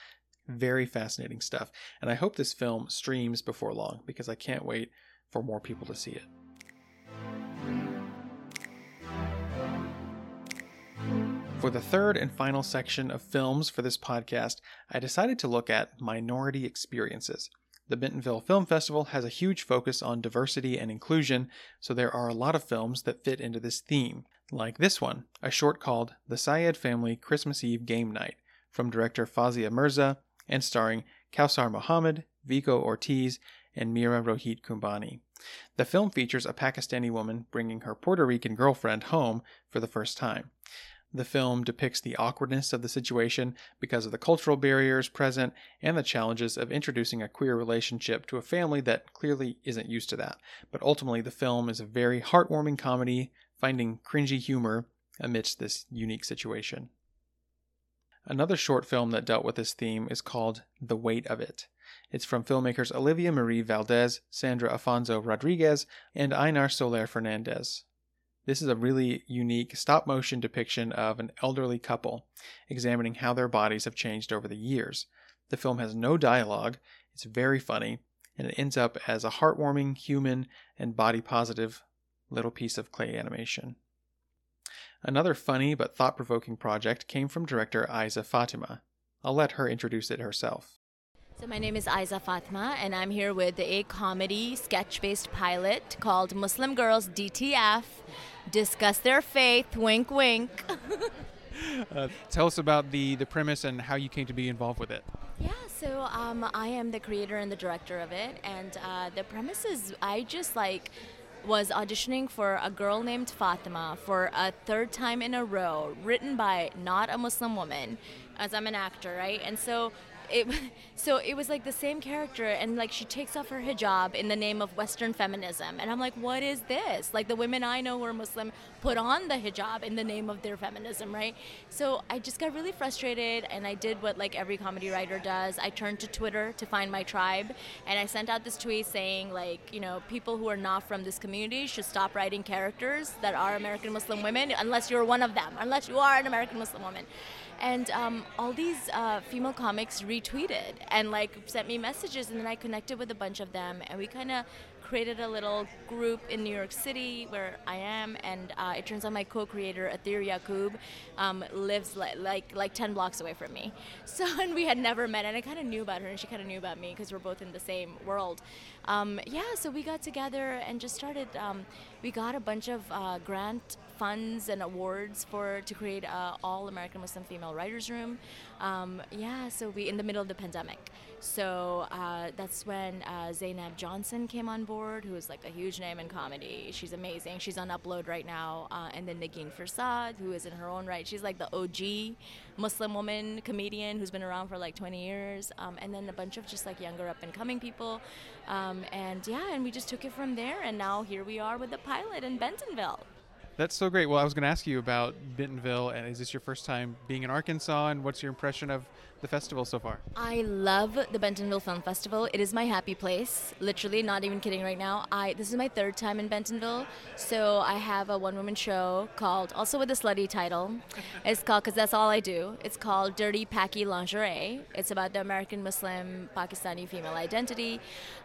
Very fascinating stuff. And I hope this film streams before long because I can't wait for more people to see it. For the third and final section of films for this podcast, I decided to look at minority experiences. The Bentonville Film Festival has a huge focus on diversity and inclusion, so there are a lot of films that fit into this theme like this one, a short called The Syed Family Christmas Eve Game Night from director Fawzia Mirza and starring Kausar Mohammed, Vico Ortiz, and Meera Rohit Kumbhani. The film features a Pakistani woman bringing her Puerto Rican girlfriend home for the first time. The film depicts the awkwardness of the situation because of the cultural barriers present and the challenges of introducing a queer relationship to a family that clearly isn't used to that. But ultimately, the film is a very heartwarming comedy finding cringy humor amidst this unique situation. Another short film that dealt with this theme is called The Weight of It. It's from filmmakers Olivia Marie Valdez, Sandra Afonso Rodriguez, and Einar Soler Fernandez. This is a really unique stop motion depiction of an elderly couple, examining how their bodies have changed over the years. The film has no dialogue, it's very funny, and it ends up as a heartwarming, human, and body positive little piece of clay animation. Another funny but thought provoking project came from director Aizzah Fatima. I'll let her introduce it herself. So, my name is Aizzah Fatima, and I'm here with a comedy sketch based pilot called Muslim Girls DTF Discuss Their Faith, wink, wink. uh, tell us about the, the premise and how you came to be involved with it. Yeah, so um, I am the creator and the director of it, and uh, the premise is I just like was auditioning for a girl named Fatima for a third time in a row, written by not a Muslim woman, as I'm an actor, right? And so it so it was like the same character and like she takes off her hijab in the name of western feminism and i'm like what is this? Like the women i know who are muslim put on the hijab in the name of their feminism right? So i just got really frustrated and i did what like every comedy writer does. I turned to twitter to find my tribe and i sent out this tweet saying like you know people who are not from this community should stop writing characters that are american muslim women unless you're one of them unless you are an american muslim woman and um, all these uh, female comics retweeted and like sent me messages, and then I connected with a bunch of them, and we kind of created a little group in New York City where I am, and uh, it turns out my co-creator Atheer Yacoub um, lives li- like like 10 blocks away from me. So and we had never met, and I kind of knew about her, and she kind of knew about me because we're both in the same world. Um, yeah, so we got together and just started. We got a bunch of uh, grant funds and awards for to create a all American Muslim female writers room. Um, yeah, so we in the middle of the pandemic. So uh, that's when uh, Zainab Johnson came on board, who is like a huge name in comedy. She's amazing. She's on Upload right now. Uh, and then Negin Farsad, who is in her own right. She's like the OG Muslim woman comedian who's been around for like 20 years. Um, and then a bunch of just like younger up and coming people. Um, and yeah, and we just took it from there. And now here we are with the pilot in Bentonville. That's so great. Well, I was going to ask you about Bentonville, and is this your first time being in Arkansas? And what's your impression of the festival so far? I love the Bentonville Film Festival. It is my happy place. Literally, not even kidding right now. I this is my third time in Bentonville. So I have a one-woman show called, also with a slutty title. It's called, because that's all I do. It's called Dirty Paki Lingerie. It's about the American Muslim Pakistani female identity.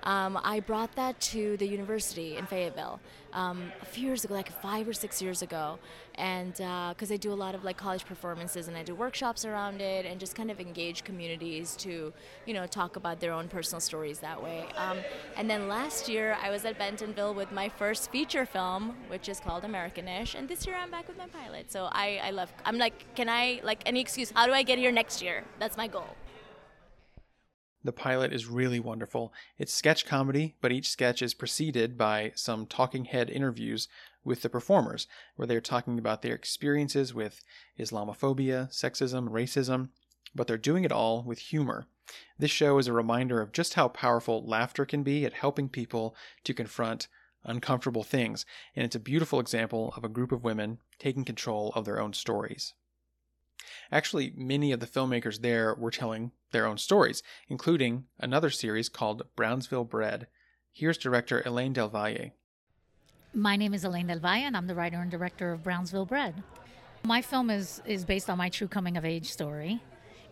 Um, I brought that to the university in Fayetteville um, a few years ago, like five or six years ago, and because uh, I do a lot of like college performances and I do workshops around it and just kind of engage communities to, you know, talk about their own personal stories that way. Um, and then last year I was at Bentonville with my first feature film, which is called Americanish, and this year I'm back with my pilot. So I, I love. I'm like, can I like any excuse? How do I get here next year? That's my goal. The pilot is really wonderful. It's sketch comedy, but each sketch is preceded by some talking head interviews with the performers, where they're talking about their experiences with Islamophobia, sexism, racism, but they're doing it all with humor. This show is a reminder of just how powerful laughter can be at helping people to confront uncomfortable things, and it's a beautiful example of a group of women taking control of their own stories. Actually, many of the filmmakers there were telling their own stories, including another series called Brownsville Bread. Here's director Elaine Del Valle. My name is Elaine Del Valle, and I'm the writer and director of Brownsville Bread. My film is, is based on my true coming of age story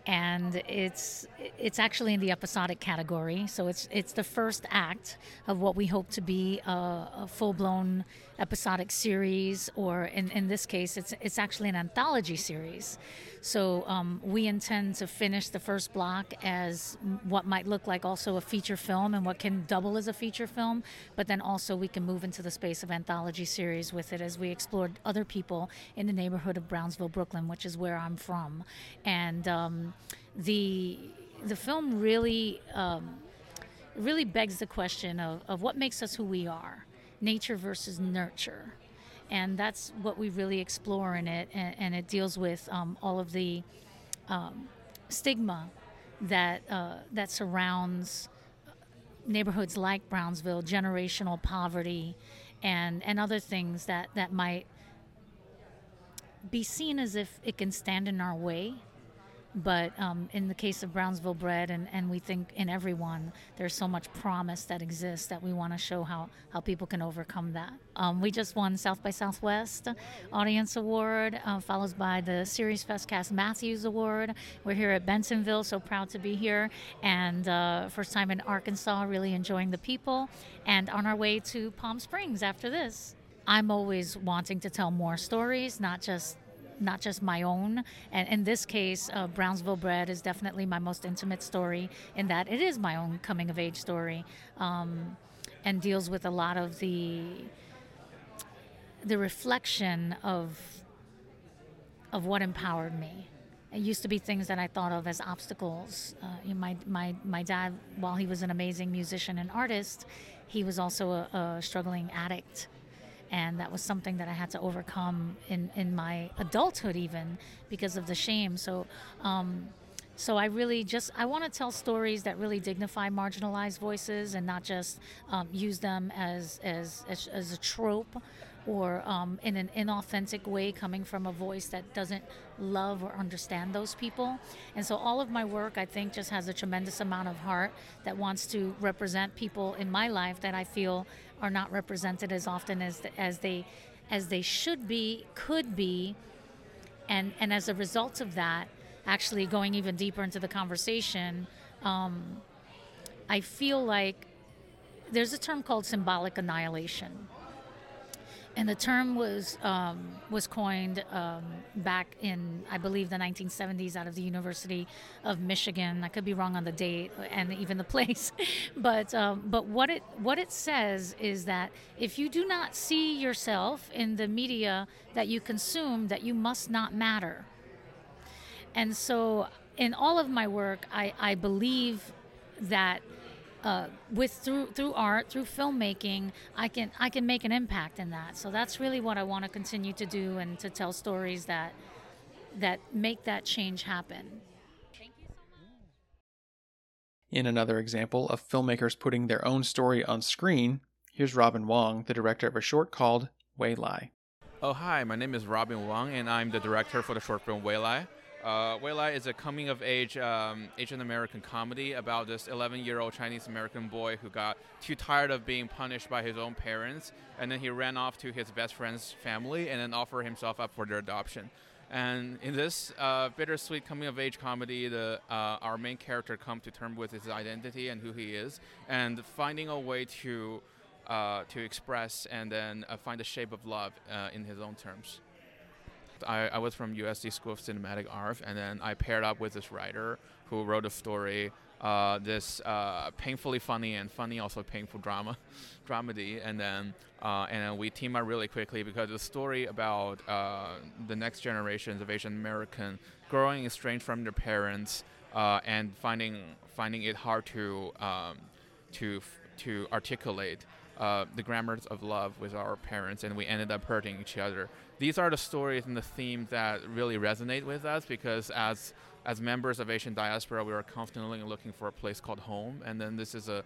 and it's it's actually in the episodic category. So it's it's the first act of what we hope to be a, a full blown episodic series, or in, in this case, it's it's actually an anthology series. So um, we intend to finish the first block as what might look like also a feature film and what can double as a feature film, but then also we can move into the space of anthology series with it as we explored other people in the neighborhood of Brownsville, Brooklyn, which is where I'm from, and um, the the film really um, really begs the question of, of what makes us who we are, nature versus nurture and that's what we really explore in it. And, and it deals with um, all of the um, stigma that uh, that surrounds neighborhoods like Brownsville, generational poverty, and and other things that that might be seen as if it can stand in our way but um, in the case of Brownsville Bread, and, and we think in everyone, there's so much promise that exists that we want to show how, how people can overcome that. Um, we just won South by Southwest Audience Award, uh, followed by the Series Fest Cast Matthews Award. We're here at Bensonville, so proud to be here. And uh, first time in Arkansas, really enjoying the people. And on our way to Palm Springs after this. I'm always wanting to tell more stories, not just not just my own. And in this case, uh, Brownsville Bread is definitely my most intimate story in that it is my own coming of age story um, and deals with a lot of the the reflection of of what empowered me. It used to be things that I thought of as obstacles. Uh, my, my, my dad, while he was an amazing musician and artist, he was also a, a struggling addict and that was something that I had to overcome in in my adulthood even because of the shame. So. Um, so I really just I want to tell stories that really dignify marginalized voices and not just um, use them as, as as, as a trope or um, in an inauthentic way coming from a voice that doesn't love or understand those people. And so all of my work, I think, just has a tremendous amount of heart that wants to represent people in my life that I feel are not represented as often as as they as they should be, could be, and and as a result of that, actually going even deeper into the conversation, um, I feel like there's a term called symbolic annihilation and the term was um, was coined um, back in I believe the 1970s out of the University of Michigan. I could be wrong on the date and even the place, but um, but what it what it says is that if you do not see yourself in the media that you consume, that you must not matter. And so, in all of my work, I, I believe that uh, with through through art through filmmaking i can i can make an impact in that so that's really what i want to continue to do and to tell stories that that make that change happen in another example of filmmakers putting their own story on screen here's robin wong the director of a short called Wei Lai. oh hi my name is robin wong and i'm the director for the short film Wei Lai. Uh, Wei Lai is a coming of age um, Asian American comedy about this 11 year old Chinese American boy who got too tired of being punished by his own parents and then he ran off to his best friend's family and then offered himself up for their adoption. And in this uh, bittersweet coming of age comedy, the, uh, our main character comes to terms with his identity and who he is and finding a way to, uh, to express and then uh, find the shape of love uh, in his own terms. I, I was from USC School of Cinematic Art, and then I paired up with this writer who wrote a story, uh, this uh, painfully funny and funny also painful drama, dramedy, and then uh, and then we team up really quickly because the story about uh, the next generations of Asian American growing estranged from their parents uh, and finding finding it hard to um, to to articulate uh, the grammars of love with our parents, and we ended up hurting each other. These are the stories and the themes that really resonate with us because as as members of Asian diaspora, we are constantly looking for a place called home, and then this is a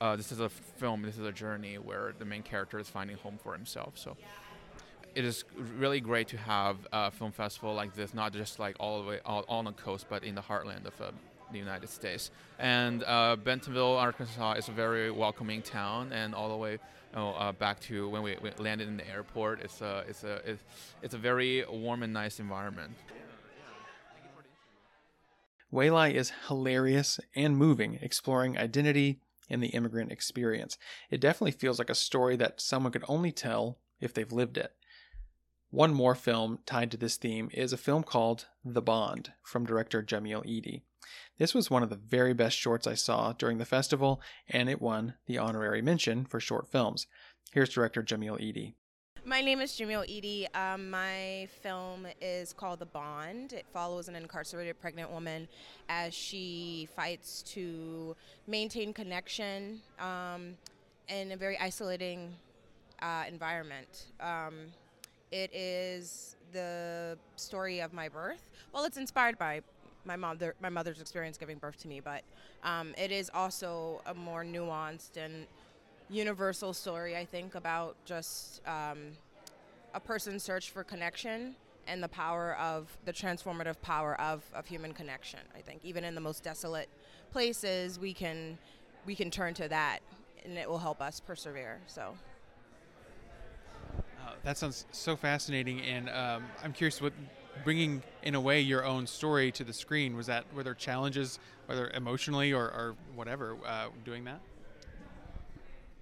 uh, this is a film, this is a journey where the main character is finding home for himself. So it is really great to have a film festival like this, not just like all the way all, all on the coast, but in the heartland of uh, the United States. And uh, Bentonville, Arkansas is a very welcoming town, and all the way you know, uh, back to when we, we, landed in the airport, it's a, it's, a, it's, it's a very warm and nice environment. Wei Lai is hilarious and moving, exploring identity and the immigrant experience. It definitely feels like a story that someone could only tell if they've lived it. One more film tied to this theme is a film called The Bond from director Jamil Eady. This was one of the very best shorts I saw during the festival, and it won the honorary mention for short films. Here's director Jamil Eady. My name is Jamil Eady. Um, my film is called The Bond. It follows an incarcerated pregnant woman as she fights to maintain connection um, in a very isolating uh, environment. Um, it is the story of my birth. Well, it's inspired by my mother, my mother's experience giving birth to me, but um, it is also a more nuanced and universal story. I think about just um, a person's search for connection and the power of the transformative power of, of human connection. I think even in the most desolate places, we can we can turn to that, and it will help us persevere. So. Uh, that sounds so fascinating, and um, I'm curious what bringing in a way your own story to the screen. Was that were there challenges whether emotionally or, or whatever uh, doing that?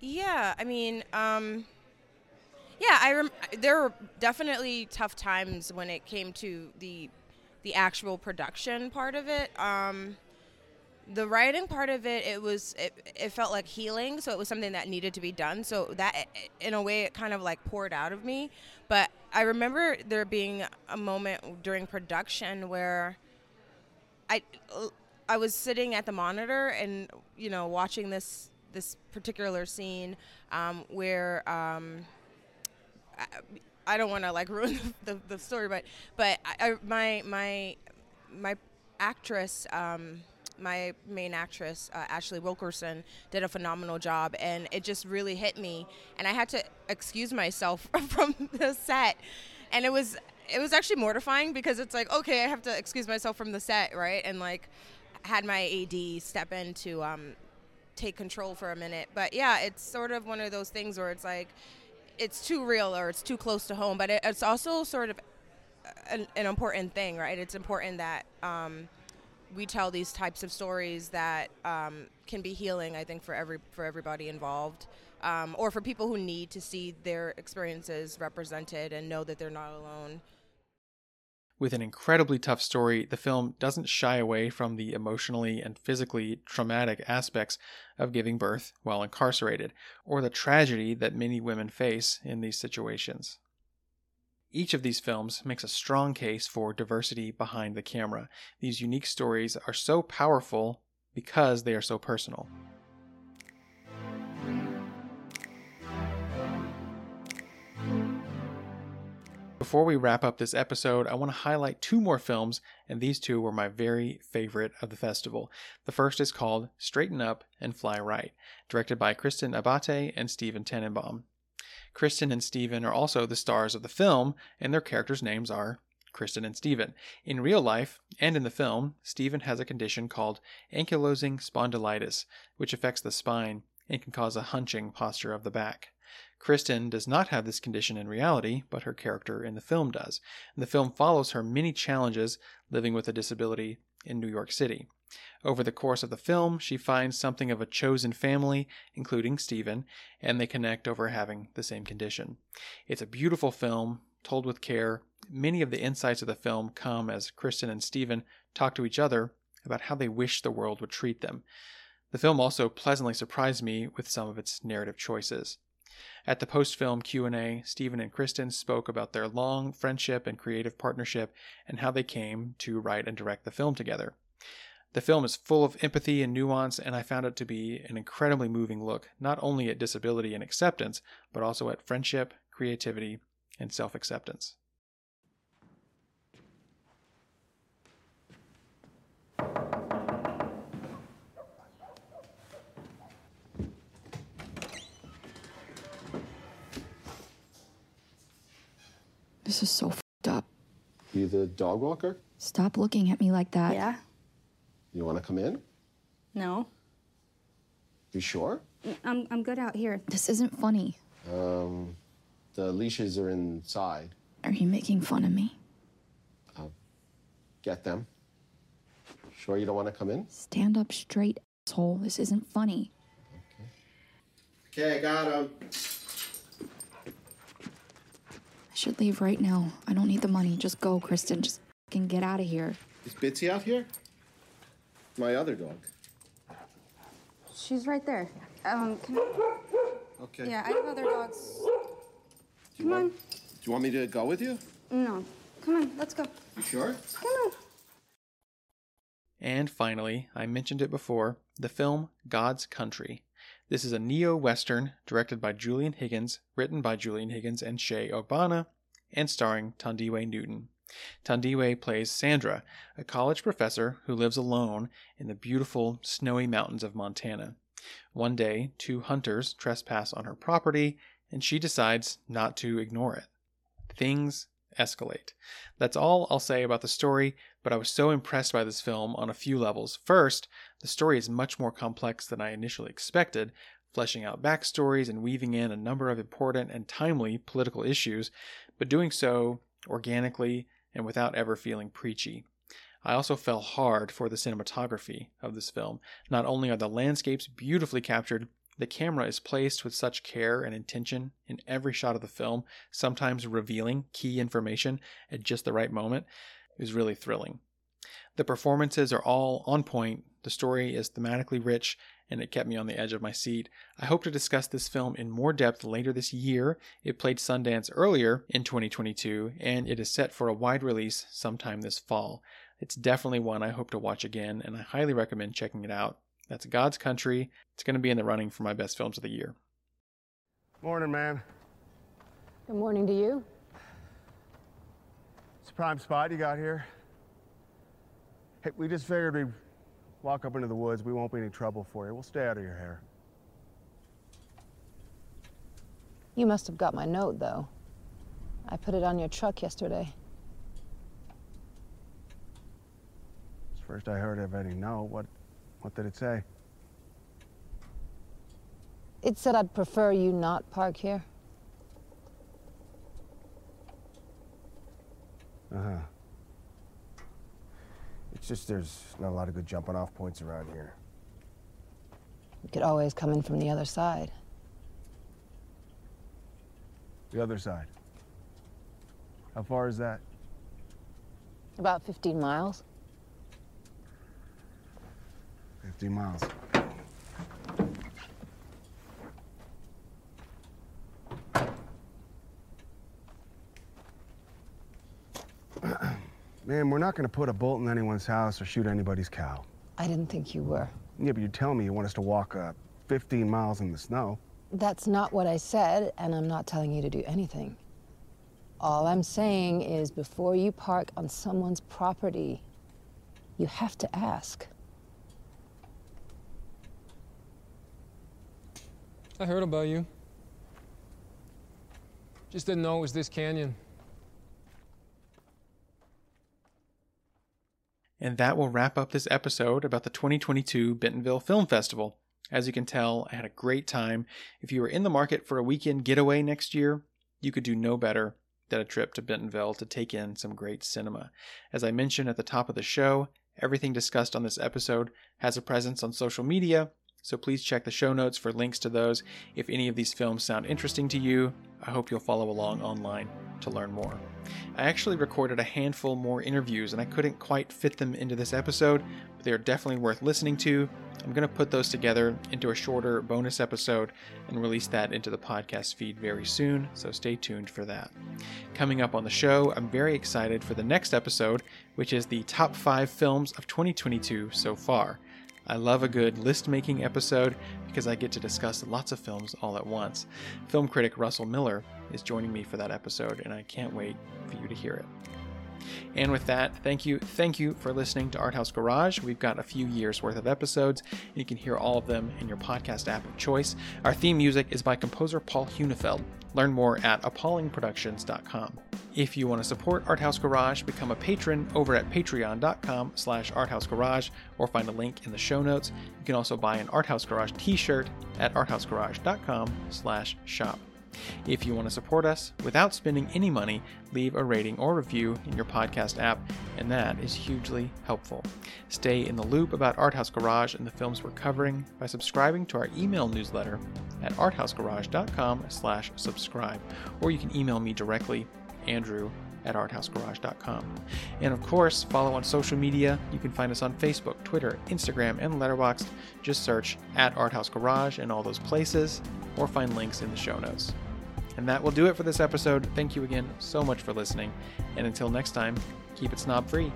Yeah i mean um, yeah i rem- there were definitely tough times when it came to the the actual production part of it. Um, the writing part of it it was it, it felt like healing so it was something that needed to be done. So that in a way it kind of like poured out of me. But i remember there being a moment during production where i i was sitting at the monitor and you know watching this this particular scene um, where um, I, I, don't want to like ruin the, the, the, story but but I, I, my my my actress um, my main actress, uh, Ashley Wilkerson, did a phenomenal job, and it just really hit me. And I had to excuse myself from the set, and it was it was actually mortifying because it's like, okay, I have to excuse myself from the set, right? And like, had my AD step in to um, take control for a minute. But yeah, it's sort of one of those things where it's like, it's too real or it's too close to home, but it, it's also sort of an, an important thing, right? It's important that um, we tell these types of stories that um, can be healing. I think for every for everybody involved, um, or for people who need to see their experiences represented and know that they're not alone. With an incredibly tough story, the film doesn't shy away from the emotionally and physically traumatic aspects of giving birth while incarcerated, or the tragedy that many women face in these situations. Each of these films makes a strong case for diversity behind the camera. These unique stories are so powerful because they are so personal. Before we wrap up this episode, I want to highlight two more films, and these two were my very favorite of the festival. The first is called Straighten Up and Fly Right, directed by Kristen Abate and Stephen Tenenbaum. Kristen and Stephen are also the stars of the film, and their characters' names are Kristen and Stephen. In real life, and in the film, Stephen has a condition called ankylosing spondylitis, which affects the spine and can cause a hunching posture of the back. Kristen does not have this condition in reality, but her character in the film does. And the film follows her many challenges living with a disability in New York City. Over the course of the film, she finds something of a chosen family, including Stephen, and they connect over having the same condition. It's a beautiful film, told with care. Many of the insights of the film come as Kristen and Stephen talk to each other about how they wish the world would treat them. The film also pleasantly surprised me with some of its narrative choices. At the post-film Q&A, Stephen and Kristen spoke about their long friendship and creative partnership and how they came to write and direct the film together. The film is full of empathy and nuance, and I found it to be an incredibly moving look, not only at disability and acceptance, but also at friendship, creativity, and self acceptance. This is so fed up. You the dog walker? Stop looking at me like that. Yeah? You want to come in? No. You sure? I'm, I'm good out here. This isn't funny. Um, the leashes are inside. Are you making fun of me? Get them. Sure you don't want to come in? Stand up straight, asshole. This isn't funny. Okay, I got him. I should leave right now. I don't need the money. Just go, Kristen. Just fucking get out of here. Is Bitsy out here? My other dog. She's right there. Um, can I? Okay. Yeah, I have other dogs. Do you Come on. Do you want me to go with you? No. Come on, let's go. You sure? Come on. And finally, I mentioned it before, the film God's Country. This is a neo Western directed by Julian Higgins, written by Julian Higgins and Shaye Ogbonna, and starring Thandiwe Newton. Thandiwe plays Sandra, a college professor who lives alone in the beautiful, snowy mountains of Montana. One day, two hunters trespass on her property, and she decides not to ignore it. Things escalate. That's all I'll say about the story, but I was so impressed by this film on a few levels. First, the story is much more complex than I initially expected, fleshing out backstories and weaving in a number of important and timely political issues, but doing so organically and without ever feeling preachy. I also fell hard for the cinematography of this film. Not only are the landscapes beautifully captured, the camera is placed with such care and intention in every shot of the film, sometimes revealing key information at just the right moment. It was really thrilling. The performances are all on point, the story is thematically rich, and it kept me on the edge of my seat. I hope to discuss this film in more depth later this year. It played Sundance earlier in 2022, and it is set for a wide release sometime this fall. It's definitely one I hope to watch again, and I highly recommend checking it out. That's God's Country. It's going to be in the running for my best films of the year. Morning, man. Good morning to you. It's a prime spot you got here. Hey, we just figured we'd walk up into the woods. We won't be any trouble for you. We'll stay out of your hair. You must have got my note, though. I put it on your truck yesterday. It's the first I heard of any note. What, what did it say? It said I'd prefer you not park here. Uh huh. It's just there's not a lot of good jumping off points around here. You could always come in from the other side. The other side. How far is that? About 15 miles. 15 miles. Man, we're not gonna put a bolt in anyone's house or shoot anybody's cow. I didn't think you were. Yeah, but you tell me you want us to walk uh, 15 miles in the snow. That's not what I said, and I'm not telling you to do anything. All I'm saying is before you park on someone's property, you have to ask. I heard about you. Just didn't know it was this canyon. And that will wrap up this episode about the 2022 Bentonville Film Festival. As you can tell, I had a great time. If you are in the market for a weekend getaway next year, you could do no better than a trip to Bentonville to take in some great cinema. As I mentioned at the top of the show, everything discussed on this episode has a presence on social media, so please check the show notes for links to those. If any of these films sound interesting to you, I hope you'll follow along online to learn more. I actually recorded a handful more interviews and I couldn't quite fit them into this episode, but they are definitely worth listening to. I'm going to put those together into a shorter bonus episode and release that into the podcast feed very soon, so stay tuned for that. Coming up on the show, I'm very excited for the next episode, which is the top five films of 2022 so far. I love a good list making episode because I get to discuss lots of films all at once. Film critic Russell Miller is joining me for that episode, and I can't wait for you to hear it. And with that, thank you, thank you for listening to Art House Garage. We've got a few years worth of episodes, and you can hear all of them in your podcast app of choice. Our theme music is by composer Paul Hunefeld. Learn more at appallingproductions.com. If you want to support Art House Garage, become a patron over at patreon.com slash arthousegarage or find a link in the show notes. You can also buy an Art House Garage t-shirt at arthousegarage.com slash shop. If you want to support us without spending any money, leave a rating or review in your podcast app, and that is hugely helpful. Stay in the loop about Art House Garage and the films we're covering by subscribing to our email newsletter at arthousegarage.com slash subscribe, or you can email me directly, Andrew at arthousegarage.com. And of course, follow on social media. You can find us on Facebook, Twitter, Instagram, and Letterboxd. Just search at Arthouse Garage in all those places, or find links in the show notes. And that will do it for this episode. Thank you again so much for listening. And until next time, keep it snob free.